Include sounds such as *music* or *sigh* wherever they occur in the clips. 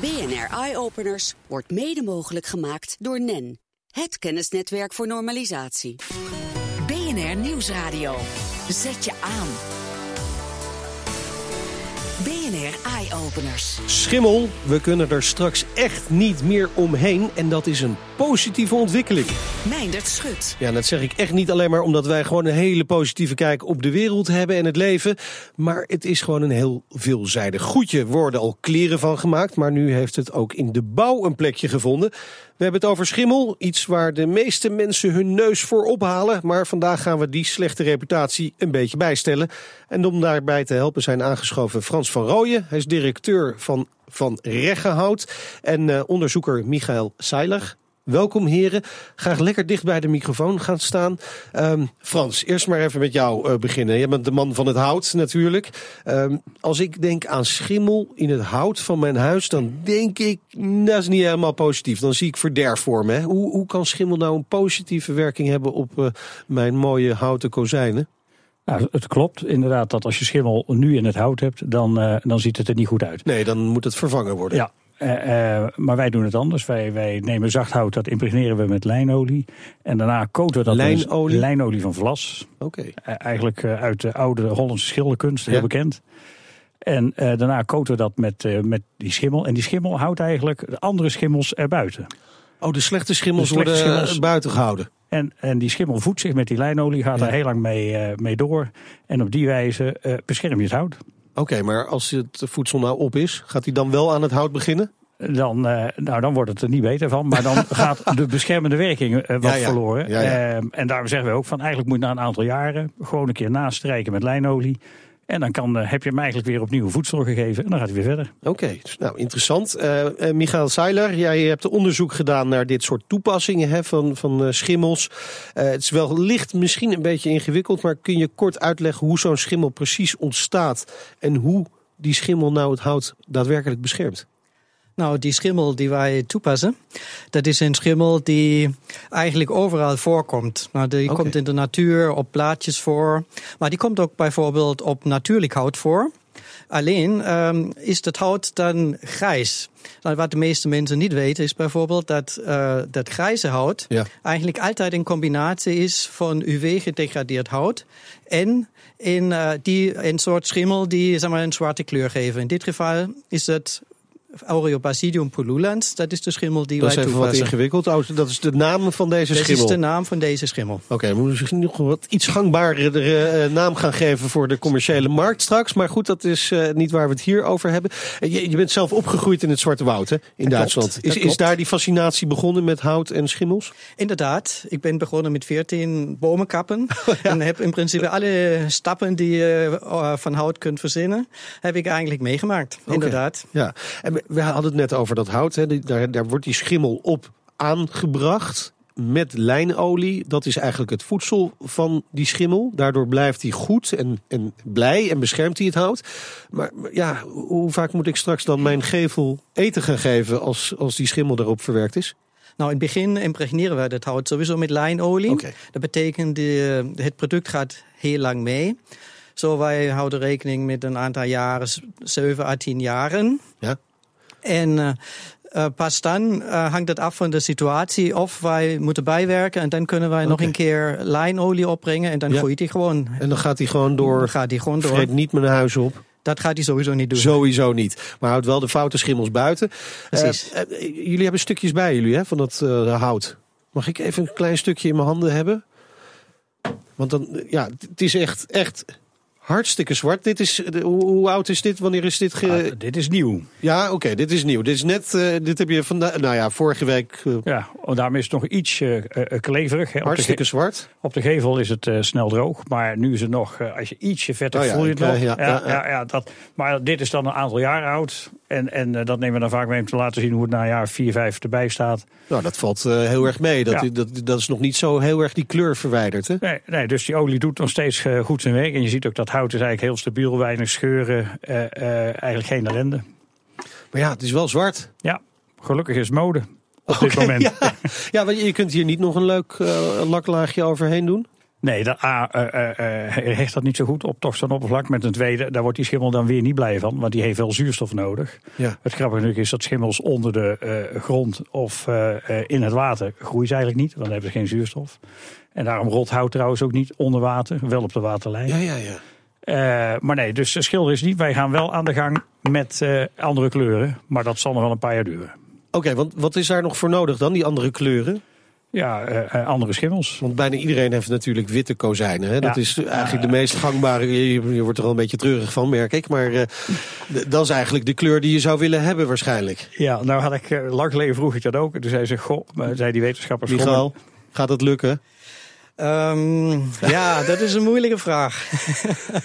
BNR Eye Openers wordt mede mogelijk gemaakt door NEN, het kennisnetwerk voor normalisatie. BNR Nieuwsradio. Zet je aan. BNR Eye Openers. Schimmel, we kunnen er straks echt niet meer omheen en dat is een positieve ontwikkeling. Meindert Schut. Ja, dat zeg ik echt niet alleen maar omdat wij gewoon een hele positieve kijk op de wereld hebben en het leven. Maar het is gewoon een heel veelzijdig goedje. Worden al kleren van gemaakt, maar nu heeft het ook in de bouw een plekje gevonden. We hebben het over schimmel, iets waar de meeste mensen hun neus voor ophalen. Maar vandaag gaan we die slechte reputatie een beetje bijstellen. En om daarbij te helpen zijn aangeschoven Frans van Rooyen. Hij is directeur van Van Reggehout en uh, onderzoeker Michael Seiler. Welkom heren. Graag lekker dicht bij de microfoon gaan staan. Um, Frans, eerst maar even met jou uh, beginnen. Je bent de man van het hout natuurlijk. Um, als ik denk aan schimmel in het hout van mijn huis, dan denk ik, dat is niet helemaal positief. Dan zie ik verderf voor me. Hoe, hoe kan schimmel nou een positieve werking hebben op uh, mijn mooie houten kozijnen? Nou, het klopt inderdaad dat als je schimmel nu in het hout hebt, dan, uh, dan ziet het er niet goed uit. Nee, dan moet het vervangen worden. Ja, uh, uh, maar wij doen het anders. Wij, wij nemen zacht hout, dat impregneren we met lijnolie. En daarna coaten we dat lijnolie? lijnolie van vlas. Oké. Okay. Uh, eigenlijk uit de oude Hollandse schilderkunst, heel ja. bekend. En daarna coaten we dat met, met die schimmel. En die schimmel houdt eigenlijk de andere schimmels erbuiten. Oh, de slechte schimmels de slechte worden schimmels, buiten gehouden. En, en die schimmel voedt zich met die lijnolie, gaat ja. er heel lang mee, mee door. En op die wijze bescherm je het hout. Oké, okay, maar als het voedsel nou op is, gaat hij dan wel aan het hout beginnen? Dan, uh, nou, dan wordt het er niet beter van. Maar dan *laughs* gaat de beschermende werking uh, wat ja, ja. verloren. Ja, uh, en daarom zeggen we ook van eigenlijk moet je na een aantal jaren gewoon een keer nastrijken met lijnolie. En dan kan, heb je hem eigenlijk weer opnieuw voedsel gegeven en dan gaat hij weer verder. Oké, okay, nou interessant. Uh, uh, Michael Seiler, jij hebt onderzoek gedaan naar dit soort toepassingen hè, van, van schimmels. het is wel licht misschien een beetje ingewikkeld, maar kun je kort uitleggen hoe zo'n schimmel precies ontstaat en hoe die schimmel nou het hout daadwerkelijk beschermt? Nou, die schimmel die wij toepassen, dat is een schimmel die eigenlijk overal voorkomt. Nou, die okay. komt in de natuur op blaadjes voor, maar die komt ook bijvoorbeeld op natuurlijk hout voor. Alleen um, is het hout dan grijs. Nou, wat de meeste mensen niet weten is bijvoorbeeld dat uh, dat grijze hout ja. eigenlijk altijd een combinatie is van UV-gedegradeerd hout en in, uh, die, een soort schimmel die zeg maar, een zwarte kleur geven. In dit geval is het Aureobasidium pullulans, dat is de schimmel die dat wij toepassen. Dat is even wat ingewikkeld. Dat is de naam van deze dat schimmel? Dat is de naam van deze schimmel. Oké, okay, we moeten misschien nog wat iets gangbaardere uh, naam gaan geven voor de commerciële markt straks. Maar goed, dat is uh, niet waar we het hier over hebben. Je, je, bent zelf opgegroeid in het Zwarte Woud, hè, in dat Duitsland. Klopt, is, is daar die fascinatie begonnen met hout en schimmels? Inderdaad. Ik ben begonnen met 14 bomenkappen. Oh, *laughs* ja. En heb in principe alle stappen die je van hout kunt verzinnen, heb ik eigenlijk meegemaakt. Okay. Inderdaad. Ja, en we, hadden het net over dat hout. Hè. Daar, daar wordt die schimmel op aangebracht met lijnolie. Dat is eigenlijk het voedsel van die schimmel. Daardoor blijft hij goed en, en blij en beschermt hij het hout. Maar ja, hoe vaak moet ik straks dan mijn gevel eten gaan geven als, als die schimmel daarop verwerkt is? Nou, in het begin impregneren we dat hout sowieso met lijnolie. Okay. Dat betekent, de, het product gaat heel lang mee. Zo, wij houden rekening met een aantal jaren, 7 à 10 jaren. Ja. En uh, pas dan uh, hangt het af van de situatie of wij moeten bijwerken. En dan kunnen wij okay. nog een keer lijnolie opbrengen en dan ja. groeit hij gewoon. En dan gaat hij gewoon door. Dan gaat hij gewoon door. Vreet niet mijn huis op. Dat gaat hij sowieso niet doen. Sowieso niet. Maar houdt wel de foute schimmels buiten. Precies. Uh, jullie hebben stukjes bij jullie hè, van dat hout. Mag ik even een klein stukje in mijn handen hebben? Want dan, ja, het is echt, echt hartstikke zwart. Dit is, hoe, hoe, oud is dit? Wanneer is dit? Ge... Ah, dit is nieuw. Ja, oké, okay, dit is nieuw. Dit is net, uh, dit heb je vandaag, nou ja, vorige week. Uh... Ja, daarmee is het nog iets uh, kleverig. Hè. Hartstikke zwart. Op de gevel is het snel droog, maar nu is het nog, als je ietsje vetter oh, ja, voel je het nog. Ja, ja, ja, ja, dat, maar dit is dan een aantal jaar oud. En, en dat nemen we dan vaak mee om te laten zien hoe het na een jaar 4, 5 erbij staat. Nou, dat valt heel erg mee. Dat, ja. dat, dat is nog niet zo heel erg die kleur verwijderd. Hè? Nee, nee, dus die olie doet nog steeds goed zijn werk. En je ziet ook dat hout is eigenlijk heel stabiel, weinig scheuren, uh, uh, eigenlijk geen ellende. Maar ja, het is wel zwart. Ja, gelukkig is mode op okay, dit moment. *laughs* Ja, ja want je kunt hier niet nog een leuk uh, laklaagje overheen doen? Nee, dat A hecht dat niet zo goed op oppervlak. Met een tweede, daar wordt die schimmel dan weer niet blij van, want die heeft wel zuurstof nodig. Ja. Het grappige is dat schimmels onder de grond of in het water groeien ze eigenlijk niet, want dan hebben ze geen zuurstof. En daarom rot hout trouwens ook niet onder water, wel op de waterlijn. Ja, ja, ja. Maar nee, dus schilder is niet. Wij gaan wel aan de gang met andere kleuren, maar dat zal nog wel een paar jaar duren. Oké, want wat is daar nog voor nodig dan, die andere kleuren? Ja, uh, andere schimmels. Want bijna iedereen heeft natuurlijk witte kozijnen. Hè? Dat is eigenlijk de meest gangbare. Je, wordt er al een beetje treurig van, merk ik. Maar uh, dat is eigenlijk de kleur die je zou willen hebben waarschijnlijk. Ja, nou had ik lang geleden vroeg ik dat ook. Toen zei ze, goh, zei die wetenschappers... Michael, gaat dat lukken? Um, ja, dat is een moeilijke vraag.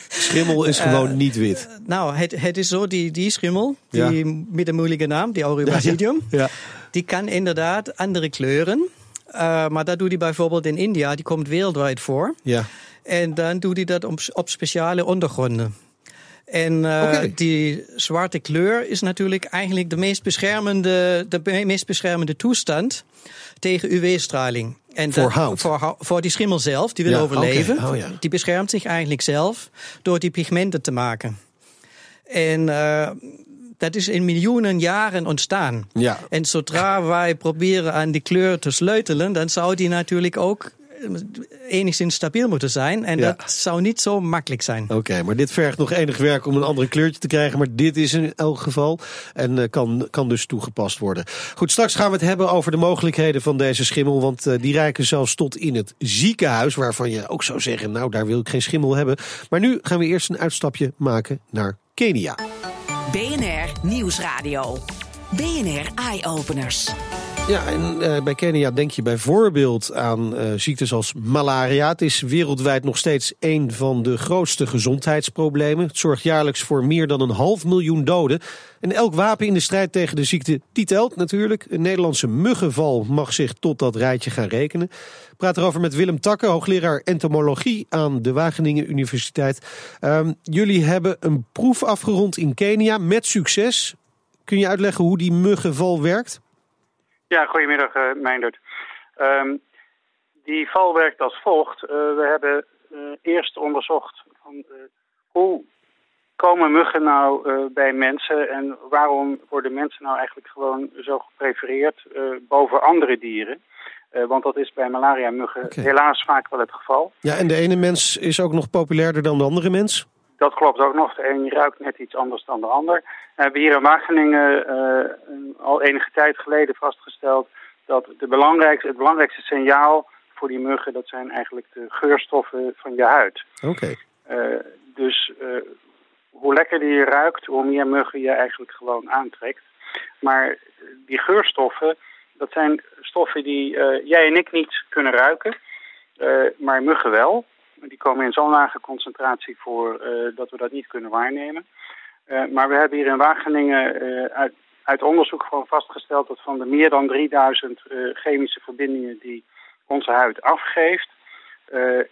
Schimmel is gewoon niet wit. nou, het, het is zo, die, die schimmel, die met een moeilijke naam, die Auribasidium, ja, die kan inderdaad andere kleuren. Uh, maar dat doet hij bijvoorbeeld in India, die komt wereldwijd voor. Ja. En dan doet hij dat op, op speciale ondergronden. En uh, die zwarte kleur is natuurlijk eigenlijk de meest beschermende, de meest beschermende toestand tegen UV-straling. En voor? Voor, voor, die schimmel zelf, die wil overleven. Oh, ja. Die beschermt zich eigenlijk zelf door die pigmenten te maken. En uh, dat is in miljoenen jaren ontstaan. Ja. En zodra wij proberen aan die kleur te sleutelen, dan zou die natuurlijk ook eh, enigszins stabiel moeten zijn. En dat zou niet zo makkelijk zijn. Oké, maar dit vergt nog enig werk om een andere kleurtje te krijgen. Maar dit is in elk geval en uh, kan, kan dus toegepast worden. Goed, straks gaan we het hebben over de mogelijkheden van deze schimmel. Want uh, die reiken zelfs tot in het ziekenhuis. Waarvan je ook zou zeggen, nou daar wil ik geen schimmel hebben. Maar nu gaan we eerst een uitstapje maken naar Kenia. BNR Nieuwsradio. BNR Eye Openers. Ja, en uh, bij Kenia denk je bijvoorbeeld aan uh, ziektes als malaria. Het is wereldwijd nog steeds een van de grootste gezondheidsproblemen. Het zorgt jaarlijks voor meer dan een half miljoen doden. En elk wapen in de strijd tegen de ziekte, die telt natuurlijk. Een Nederlandse muggenval mag zich tot dat rijtje gaan rekenen. Ik praat erover met Willem Takke, hoogleraar entomologie aan de Wageningen Universiteit. Um, jullie hebben een proef afgerond in Kenia met succes. Kun je uitleggen hoe die muggenval werkt? Ja, goedemiddag uh, Meindert. Um, die val werkt als volgt. Uh, we hebben uh, eerst onderzocht van, hoe komen muggen nou bij mensen en waarom worden mensen nou eigenlijk gewoon zo geprefereerd boven andere dieren. want dat is bij malaria-muggen helaas vaak wel het geval. Ja, en de ene mens is ook nog populairder dan de andere mens? Dat klopt ook nog. De een ruikt net iets anders dan de ander. We hebben hier in Wageningen uh, al enige tijd geleden vastgesteld dat de belangrijkste, het belangrijkste signaal voor die muggen, dat zijn eigenlijk de geurstoffen van je huid. Oké. Uh, dus hoe lekkerder je ruikt, hoe meer muggen je eigenlijk gewoon aantrekt. Maar die geurstoffen, dat zijn stoffen die jij en ik niet kunnen ruiken, maar muggen wel. Die komen in zo'n lage concentratie voor uh, dat we dat niet kunnen waarnemen. Uh, maar we hebben hier in Wageningen uh, uit, uit, onderzoek gewoon vastgesteld dat van de meer dan 3000 chemische verbindingen die onze huid afgeeft,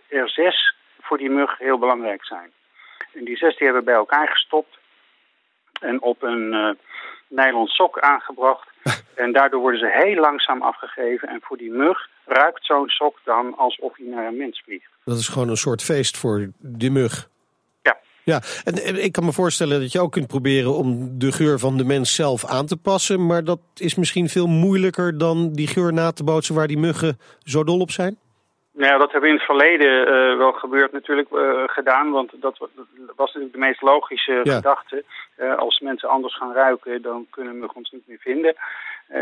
er zes voor die mug heel belangrijk zijn. En die zes die hebben we bij elkaar gestopt en op een nylon sok aangebracht. *laughs* en daardoor worden ze heel langzaam afgegeven. En voor die mug ruikt zo'n sok dan alsof hij naar een mens vliegt. Dat is gewoon een soort feest voor de mug. Ja. Ja, en ik kan me voorstellen dat je ook kunt proberen om de geur van de mens zelf aan te passen. Maar dat is misschien veel moeilijker dan die geur na te bootsen waar die muggen zo dol op zijn? Nou, dat hebben we in het verleden uh, wel gebeurd natuurlijk uh, gedaan, want dat, was natuurlijk de meest logische ja. gedachte. Uh, als mensen anders gaan ruiken, dan kunnen we ons niet meer vinden.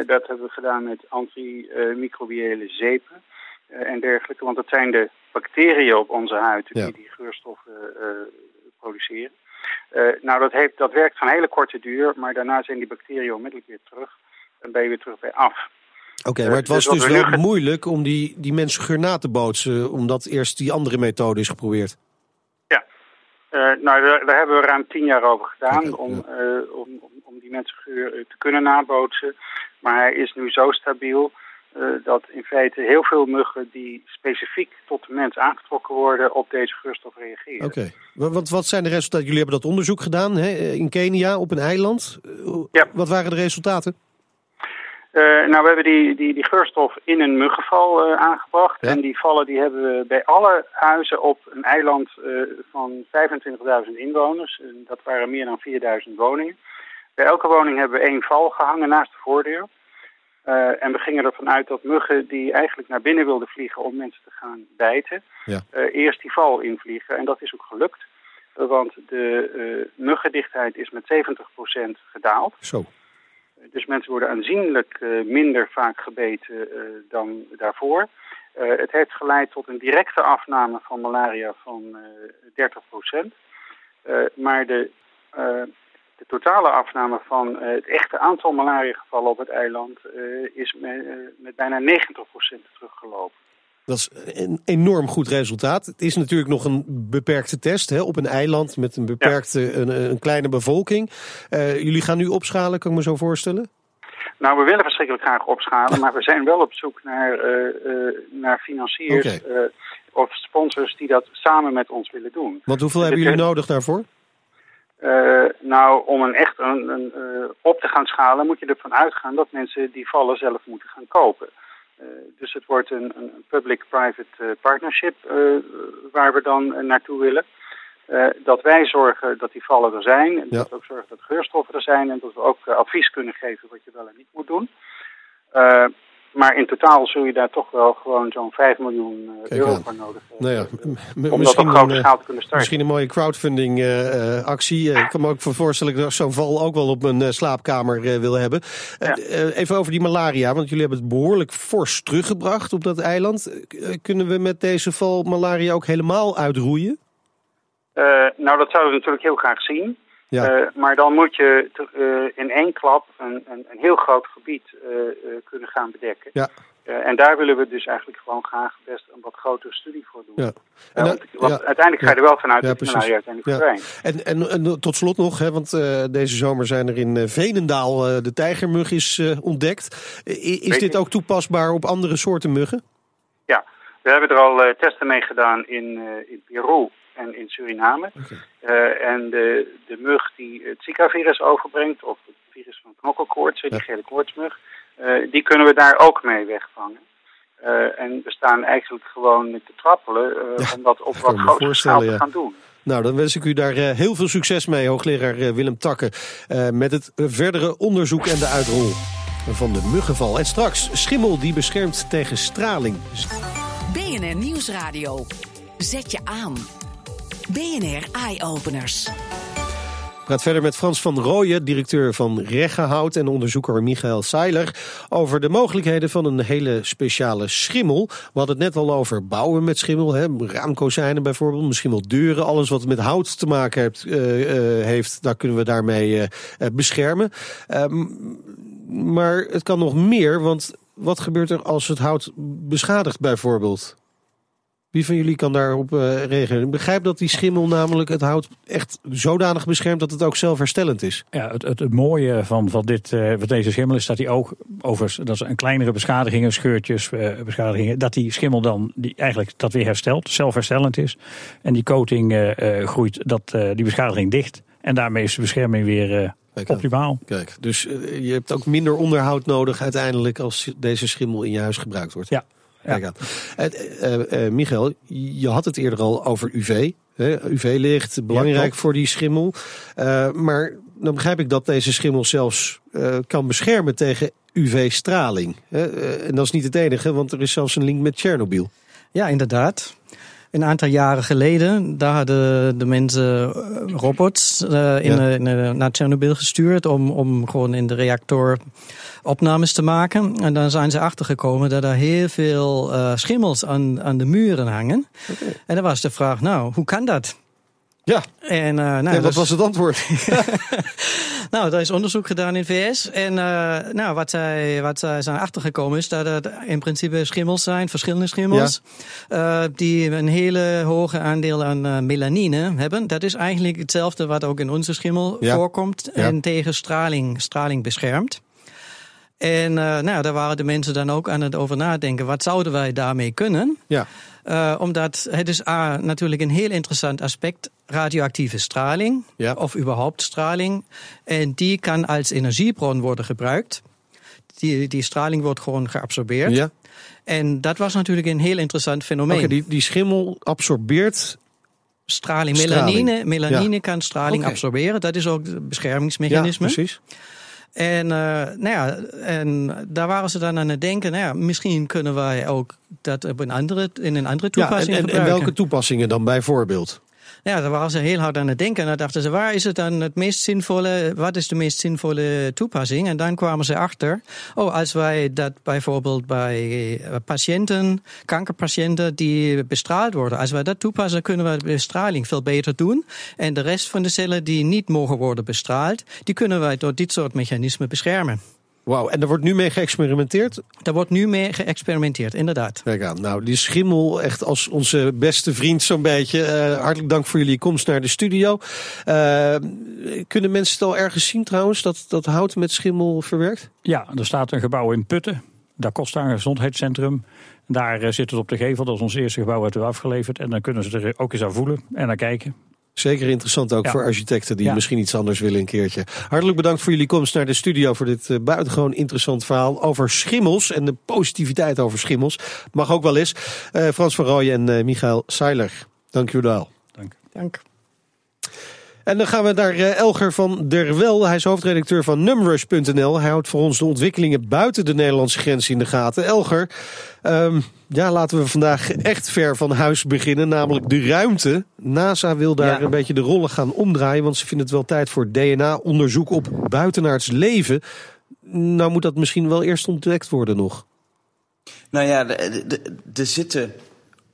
dat hebben we gedaan met antimicrobiële zeepen en dergelijke, want dat zijn de bacteriën op onze huid die die geurstoffen produceren. nou, dat, heeft, dat werkt van hele korte duur, maar daarna zijn die bacteriën onmiddellijk weer terug en ben je weer terug bij af. Oké, maar het was dus, dus wel moeilijk om die, die mensen na te bootsen, omdat eerst die andere methode is geprobeerd. Ja, uh, nou daar, daar, hebben we ruim tien jaar over gedaan om, uh, om, om, die mensengeur te kunnen nabootsen. Maar hij is nu zo stabiel uh, dat in feite heel veel muggen die specifiek tot de mens aangetrokken worden op deze geurstof reageren. Oké, wat, wat zijn de resultaten? Jullie hebben dat onderzoek gedaan hè, in Kenia op een eiland. Ja. Wat waren de resultaten? Nou, we hebben die, die, die geurstof in een muggenval aangebracht. En die vallen die hebben we bij alle huizen op een eiland van 25.000 inwoners. En dat waren meer dan 4.000 woningen. Bij elke woning hebben we één val gehangen naast de voordeur. Uh, en we gingen ervan uit dat muggen die eigenlijk naar binnen wilden vliegen om mensen te gaan bijten, ja. uh, eerst die val invliegen. En dat is ook gelukt, uh, want de muggendichtheid is met 70% gedaald. Zo. Dus mensen worden aanzienlijk minder vaak gebeten dan daarvoor. het heeft geleid tot een directe afname van malaria van 30%. maar de de totale afname van eh, het echte aantal malariagevallen op het eiland eh, is eh, met bijna 90% teruggelopen. Dat is een enorm goed resultaat. Het is natuurlijk nog een beperkte test hè, op een eiland met een beperkte, een, een, kleine bevolking. jullie gaan nu opschalen, kan ik me zo voorstellen? Nou, we willen verschrikkelijk graag opschalen, maar we zijn wel op zoek naar, naar financiers of sponsors die dat samen met ons willen doen. Want hoeveel hebben jullie nodig daarvoor? Uh, nou, om een echt een, een uh, op te gaan schalen moet je ervan uitgaan dat mensen die vallen zelf moeten gaan kopen. Uh, dus het wordt een, een public-private partnership waar we dan naartoe willen. dat wij zorgen dat die vallen er zijn en dat we ook zorgen dat geurstoffen er zijn en dat we ook advies kunnen geven wat je wel en niet moet doen. Maar in totaal zul je daar toch wel gewoon zo'n 5 miljoen eh, euro voor nodig hebben. Nou ja, om dat op grote eh, schaal te kunnen starten. Misschien een mooie crowdfunding uh, actie. ik kan me ook voorstellen dat ik zo'n val ook wel op mijn slaapkamer wil hebben. even over die malaria, want jullie hebben het behoorlijk fors teruggebracht op dat eiland. kunnen we met deze val malaria ook helemaal uitroeien? nou, dat zouden we natuurlijk heel graag zien. Ja. Uh, maar dan moet je uh, in één klap een, een, een heel groot gebied uh, kunnen gaan bedekken. Ja. en daar willen we dus eigenlijk gewoon graag best een wat grotere studie voor doen. Ja. En want, uiteindelijk ga je er wel vanuit dat het uiteindelijk verdwijnt. En, en, en, tot slot nog, hè, want deze zomer zijn er in Venendaal de tijgermug is ontdekt. is Weet dit ook toepasbaar op andere soorten muggen? Ja, we hebben er al testen mee gedaan in, in Peru en in Suriname. Uh, en de, de mug die het Zika-virus overbrengt, of het virus van knokkelkoorts, die gele koortsmug, uh, die kunnen we daar ook mee wegvangen. Uh, en we staan eigenlijk gewoon te trappelen ja, om dat op wat grotere schaal te gaan doen. Nou, dan wens ik u daar heel veel succes mee, hoogleraar Willem Takke, met het verdere onderzoek en de uitrol van de muggenval. En straks schimmel die beschermt tegen straling. BNR Nieuwsradio. Zet je aan. BNR Eye Openers. Ik praat verder met Frans van Rooyen, directeur van Reggehout... en onderzoeker Michael Seiler over de mogelijkheden van een hele speciale schimmel. We hadden het net al over bouwen met schimmel, hè? raamkozijnen bijvoorbeeld, misschien wel deuren. Alles wat met hout te maken heeft, uh, uh, heeft daar kunnen we daarmee uh, beschermen. Ehm, maar het kan nog meer, want wat gebeurt er als het hout beschadigt bijvoorbeeld? Wie van jullie kan daarop uh, reageren? Ik begrijp dat die schimmel namelijk het hout echt zodanig beschermt dat het ook zelfherstellend is. Ja, het, het, het mooie van, van, dit, uh, van deze schimmel is dat hij ook, over dat een kleinere beschadigingen, scheurtjes, uh, beschadigingen, dat die schimmel dan die eigenlijk dat weer herstelt, zelfherstellend is. En die coating groeit dat, die beschadiging dicht. En daarmee is de bescherming weer optimaal. Kijk, dus je hebt ook minder onderhoud nodig uiteindelijk als deze schimmel in je huis gebruikt wordt. Ja, Kijk aan. Uh, uh, Michael, je had het eerder al over UV. UV-licht, belangrijk voor die schimmel. Uh, maar dan begrijp ik dat deze schimmel zelfs kan beschermen tegen UV-straling. en dat is niet het enige, want er is zelfs een link met Tsjernobyl. Ja, inderdaad. Een aantal jaren geleden, daar hadden de mensen robots uh, in, ja. in, naar Tsjernobyl gestuurd om, om gewoon in de reactor opnames te maken. En dan zijn ze achtergekomen dat er heel veel uh, schimmels aan, aan de muren hangen. Okay. En dan was de vraag, nou, hoe kan dat? Ja, en, uh, nou, ja, wat was het antwoord? *laughs* nou, er is onderzoek gedaan in VS. En uh, nou, wat, zij, wat zij zijn achtergekomen is dat het in principe schimmels zijn, verschillende schimmels, ja. uh, die een hele hoge aandeel aan melanine hebben. Dat is eigenlijk hetzelfde wat ook in onze schimmel ja. voorkomt en tegen straling, straling beschermt. En nou, daar waren de mensen dan ook aan het over nadenken. Wat zouden wij daarmee kunnen? Ja. Uh, omdat het is A, natuurlijk een heel interessant aspect. Radioactieve straling ja. of überhaupt straling. En die kan als energiebron worden gebruikt. die, die straling wordt gewoon geabsorbeerd. Ja. En dat was natuurlijk een heel interessant fenomeen. Die, die schimmel absorbeert straling. Straling. Melanine, melanine Ja. kan straling absorberen. Dat is ook het ja, beschermingsmechanisme. precies. En, eh, nou ja, en daar waren ze dan aan het denken, nou ja, misschien kunnen wij ook dat op een andere, in een andere Ja, en, toepassing en, en gebruiken. welke toepassingen dan bijvoorbeeld? Ja, daar waren ze heel hard aan het denken. En dan dachten ze, waar is het dan het meest zinvolle, wat is de meest zinvolle toepassing? En dan kwamen ze achter, oh, als wij dat bijvoorbeeld bij eh, patiënten, kankerpatiënten die bestraald worden, als wij dat toepassen, kunnen we de bestraling veel beter doen. En de rest van de cellen die niet mogen worden bestraald, die kunnen wij door dit soort mechanismen beschermen. Wauw, en er wordt nu mee geëxperimenteerd. Daar wordt nu mee geëxperimenteerd, inderdaad. Kijk aan, nou, die schimmel echt als onze beste vriend zo'n beetje. Eh, hartelijk dank voor jullie komst naar de studio. Eh, kunnen mensen het al ergens zien trouwens, dat, dat hout met schimmel verwerkt? Ja, er staat een gebouw in Putten. Daar kost daar een gezondheidscentrum. Daar eh, zit het op de gevel. Dat is ons eerste gebouw dat we hebben afgeleverd. En dan kunnen ze er ook eens aan voelen en naar kijken. Zeker interessant ook Ja. voor architecten die Ja. misschien iets anders willen een keertje. Hartelijk bedankt voor jullie komst naar de studio voor dit eh, buitengewoon interessant verhaal over schimmels en de positiviteit over schimmels. Mag ook wel eens. Eh, Frans van Rooyen en eh, Michael Seiler. Dank jullie wel. Dank. Dank. En dan gaan we naar eh, Elger van der Wel. Hij is hoofdredacteur van Numrush.nl. Hij houdt voor ons de ontwikkelingen buiten de Nederlandse grens in de gaten. Elger, ehm, ja, laten we vandaag echt ver van huis beginnen, namelijk de ruimte. NASA wil daar Ja. een beetje de rollen gaan omdraaien, want ze vinden het wel tijd voor DNA-onderzoek op buitenaards leven. Nou moet dat misschien wel eerst ontdekt worden nog. Nou ja, er zitten,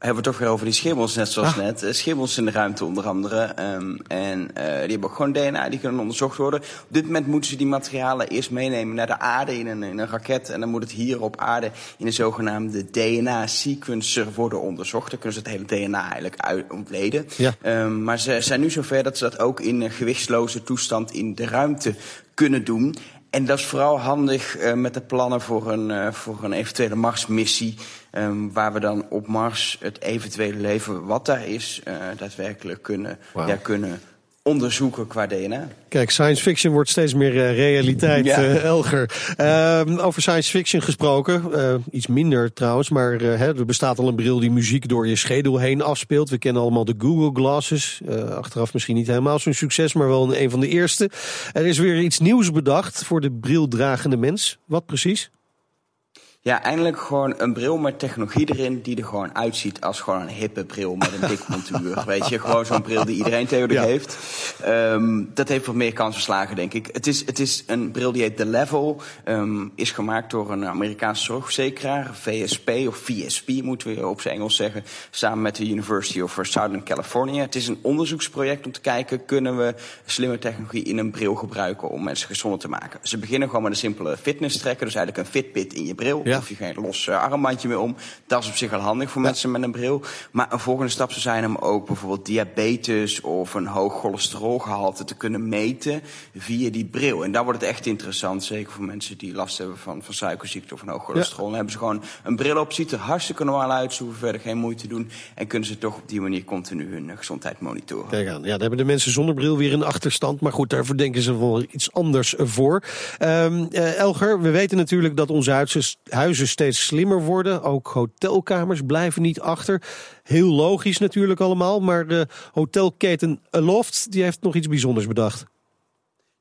hebben we het toch weer over die schimmels, net zoals Ah. net. Eh, Schimmels in de ruimte onder andere. ehm, en eh, die hebben ook gewoon DNA, die kunnen onderzocht worden. Op dit moment moeten ze die materialen eerst meenemen naar de aarde in een, in een raket. En dan moet het hier op aarde in een zogenaamde DNA-sequencer worden onderzocht. Dan kunnen ze het hele DNA eigenlijk uit, ontleden. Ja. Ehm, maar ze zijn nu zover dat ze dat ook in een gewichtsloze toestand in de ruimte kunnen doen. En dat is vooral handig eh, met de plannen voor een, eh, voor een eventuele Marsmissie. ehm, waar we dan op Mars het eventuele leven wat daar is, eh, daadwerkelijk kunnen, kunnen onderzoeken qua DNA. Kijk, science fiction wordt steeds meer eh, realiteit, Ja. eh, Elger. Ehm, over science fiction gesproken, eh, iets minder trouwens, maar hè, er bestaat al een bril die muziek door je schedel heen afspeelt. We kennen allemaal de Google Glasses. Achteraf misschien niet helemaal zo'n succes, maar wel een van de eerste. Er is weer iets nieuws bedacht voor de brildragende mens. Wat precies? Ja, eindelijk gewoon een bril met technologie erin die er gewoon uitziet als gewoon een hippe bril met een dik montuur. *laughs* Weet je, gewoon zo'n bril die iedereen tegenwoordig Ja. heeft. Ehm, dat heeft wat meer kans verslagen, denk ik. Het is, het is een bril die heet The Level. ehm, is gemaakt door een Amerikaanse zorgverzekeraar, VSP of VSP moeten we op zijn Engels zeggen. Samen met de University of Southern California. Het is een onderzoeksproject om te kijken, kunnen we slimme technologie in een bril gebruiken om mensen gezonder te maken. Ze beginnen gewoon met een simpele fitness tracker, dus eigenlijk een Fitbit in je bril. Ja. Hoef je geen los eh, armbandje meer om. Dat is op zich al handig voor mensen met een bril. Maar een volgende stap zou zijn om ook bijvoorbeeld diabetes of een hoog cholesterolgehalte te kunnen meten via die bril. En daar wordt het echt interessant, zeker voor mensen die last hebben van, van suikerziekte of een hoog cholesterol. Dan hebben ze gewoon een bril op, ziet er hartstikke normaal uit, ze hoeven verder geen moeite te doen. En kunnen ze toch op die manier continu hun eh, gezondheid monitoren. Kijk aan. Ja, daar hebben de mensen zonder bril weer een achterstand. Maar goed, daar verdenken ze wel iets anders voor. Ehm, eh, Elger, we weten natuurlijk dat onze huizen, huizen steeds slimmer worden. Ook hotelkamers blijven niet achter. Heel logisch natuurlijk allemaal. Maar de hotelketen Aloft die heeft nog iets bijzonders bedacht.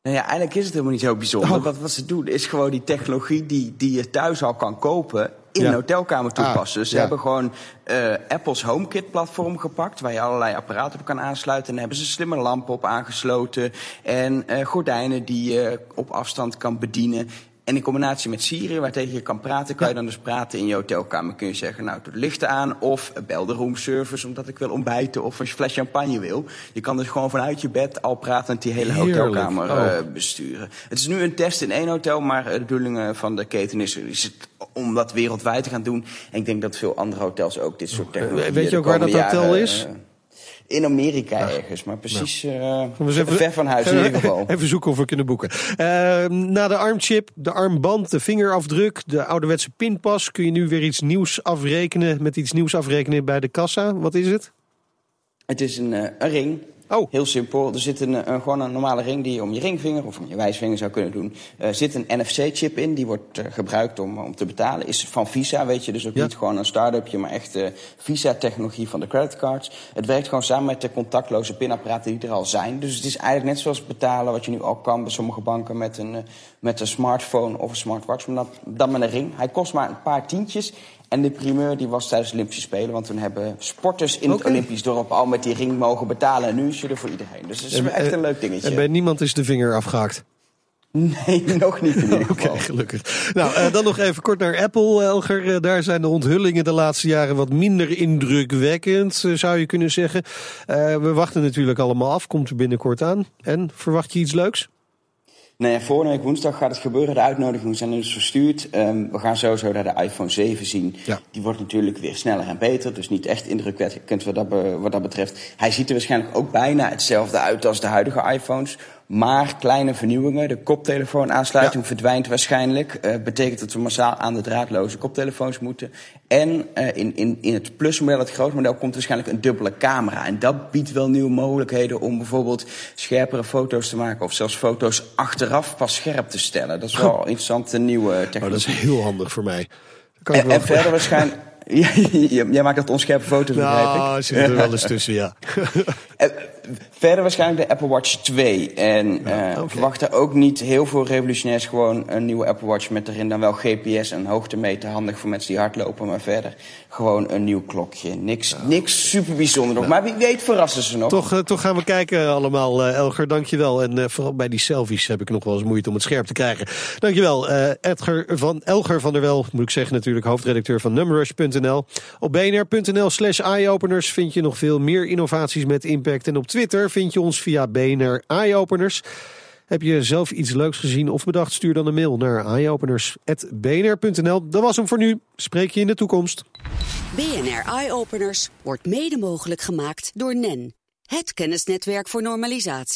Nou ja, eigenlijk is het helemaal niet zo bijzonder. Oh. Wat, wat ze doen is gewoon die technologie die, die je thuis al kan kopen in Ja. een hotelkamer toepassen. Ah, dus ze ja. hebben gewoon eh, Apple's HomeKit platform gepakt, waar je allerlei apparaten op kan aansluiten. En daar hebben ze slimme lampen op aangesloten en eh, gordijnen die je op afstand kan bedienen. En in combinatie met Siri, waar tegen je kan praten, kan je dan dus praten in je hotelkamer. Kun je zeggen, nou, doe de lichten aan of bel de roomservice omdat ik wil ontbijten of als je fles champagne wil. Je kan dus gewoon vanuit je bed al pratend die hele Heerlijk. hotelkamer Oh. eh, besturen. Het is nu een test in één hotel, maar eh, de bedoeling eh, van de keten is, is het om dat wereldwijd te gaan doen. En ik denk dat veel andere hotels ook dit soort technologie Oh, weet je ook waar dat hotel is? In Amerika ergens, maar precies eh even- ver van huis in ieder *laughs* geval. Even zoeken of we kunnen boeken. Ehm, na de armchip, de armband, de vingerafdruk, de ouderwetse pinpas... kun je nu weer iets nieuws afrekenen, met iets nieuws afrekenen bij de kassa. Wat is het? Het is een, eh, een ring. Oh. Heel simpel. Er zit een, een, gewoon een normale ring die je om je ringvinger of om je wijsvinger zou kunnen doen. Er uh, zit een NFC-chip in, die wordt uh, gebruikt om, om te betalen. Is van Visa, weet je, dus ook ja. niet gewoon een start-upje, maar echt uh, Visa-technologie van de creditcards. Het werkt gewoon samen met de contactloze pinapparaten die er al zijn. Dus het is eigenlijk net zoals betalen wat je nu al kan bij sommige banken met een, met een smartphone of een smartwatch. Maar dan met een ring. Hij kost maar een paar tientjes. En de primeur die was tijdens de Olympische Spelen. Want toen hebben sporters in het Olympisch dorp al met die ring mogen betalen. En nu is je er voor iedereen. Dus het is echt een leuk dingetje. En bij niemand is de vinger afgehaakt? Nee, *laughs* nog niet in ieder *laughs* geval. Oké, okay, gelukkig. Nou, uh, dan nog even kort naar Apple, Elger. Uh, daar zijn de onthullingen de laatste jaren wat minder indrukwekkend, uh, zou je kunnen zeggen. we wachten natuurlijk allemaal af, komt er binnenkort aan. En verwacht je iets leuks? Nee, volgende week woensdag gaat het gebeuren. De uitnodigingen zijn dus verstuurd. Um, we gaan sowieso naar de iPhone 7 zien. Ja. Die wordt natuurlijk weer sneller en beter. Dus niet echt indrukwekkend wat dat, be, wat dat betreft. Hij ziet er waarschijnlijk ook bijna hetzelfde uit als de huidige iPhones. Maar kleine vernieuwingen. De koptelefoonaansluiting ja. verdwijnt waarschijnlijk. Uh, betekent dat we massaal aan de draadloze koptelefoons moeten. En uh, in, in, in het Plus-model, het grote model, komt waarschijnlijk een dubbele camera. En dat biedt wel nieuwe mogelijkheden om bijvoorbeeld scherpere foto's te maken. Of zelfs foto's achteraf pas scherp te stellen. Dat is wel een *laughs* interessante nieuwe technologie. Oh, dat is heel handig voor mij. Kan en, en verder waarschijnlijk... *laughs* Jij maakt dat onscherpe foto's, begrijp ik. Nou, zit er wel eens *laughs* tussen, ja. Verder waarschijnlijk de Apple Watch 2. En ja, uh, okay. verwacht daar ook niet heel veel revolutionairs. Gewoon een nieuwe Apple Watch met erin dan wel GPS en hoogtemeter. Handig voor mensen die hardlopen. Maar verder gewoon een nieuw klokje. Niks, ja. niks super bijzonder nog. Maar wie weet verrassen ze nog. Toch, uh, toch gaan we kijken allemaal, uh, Elger. Dankjewel. En vooral bij die selfies heb ik nog wel eens moeite om het scherp te krijgen. Dankjewel. Edgar van Elger van der Wel, moet ik zeggen natuurlijk, hoofdredacteur van Numrush.nl. Op bnr.nl slash eyeopeners vind je nog veel meer innovaties met impact. En op Twitter vind je ons via BNR Eyeopeners. Heb je zelf iets leuks gezien of bedacht? Stuur dan een mail naar eyeopeners.bnr.nl. Dat was hem voor nu. Spreek je in de toekomst. BNR Eyeopeners wordt mede mogelijk gemaakt door NEN. Het kennisnetwerk voor normalisatie.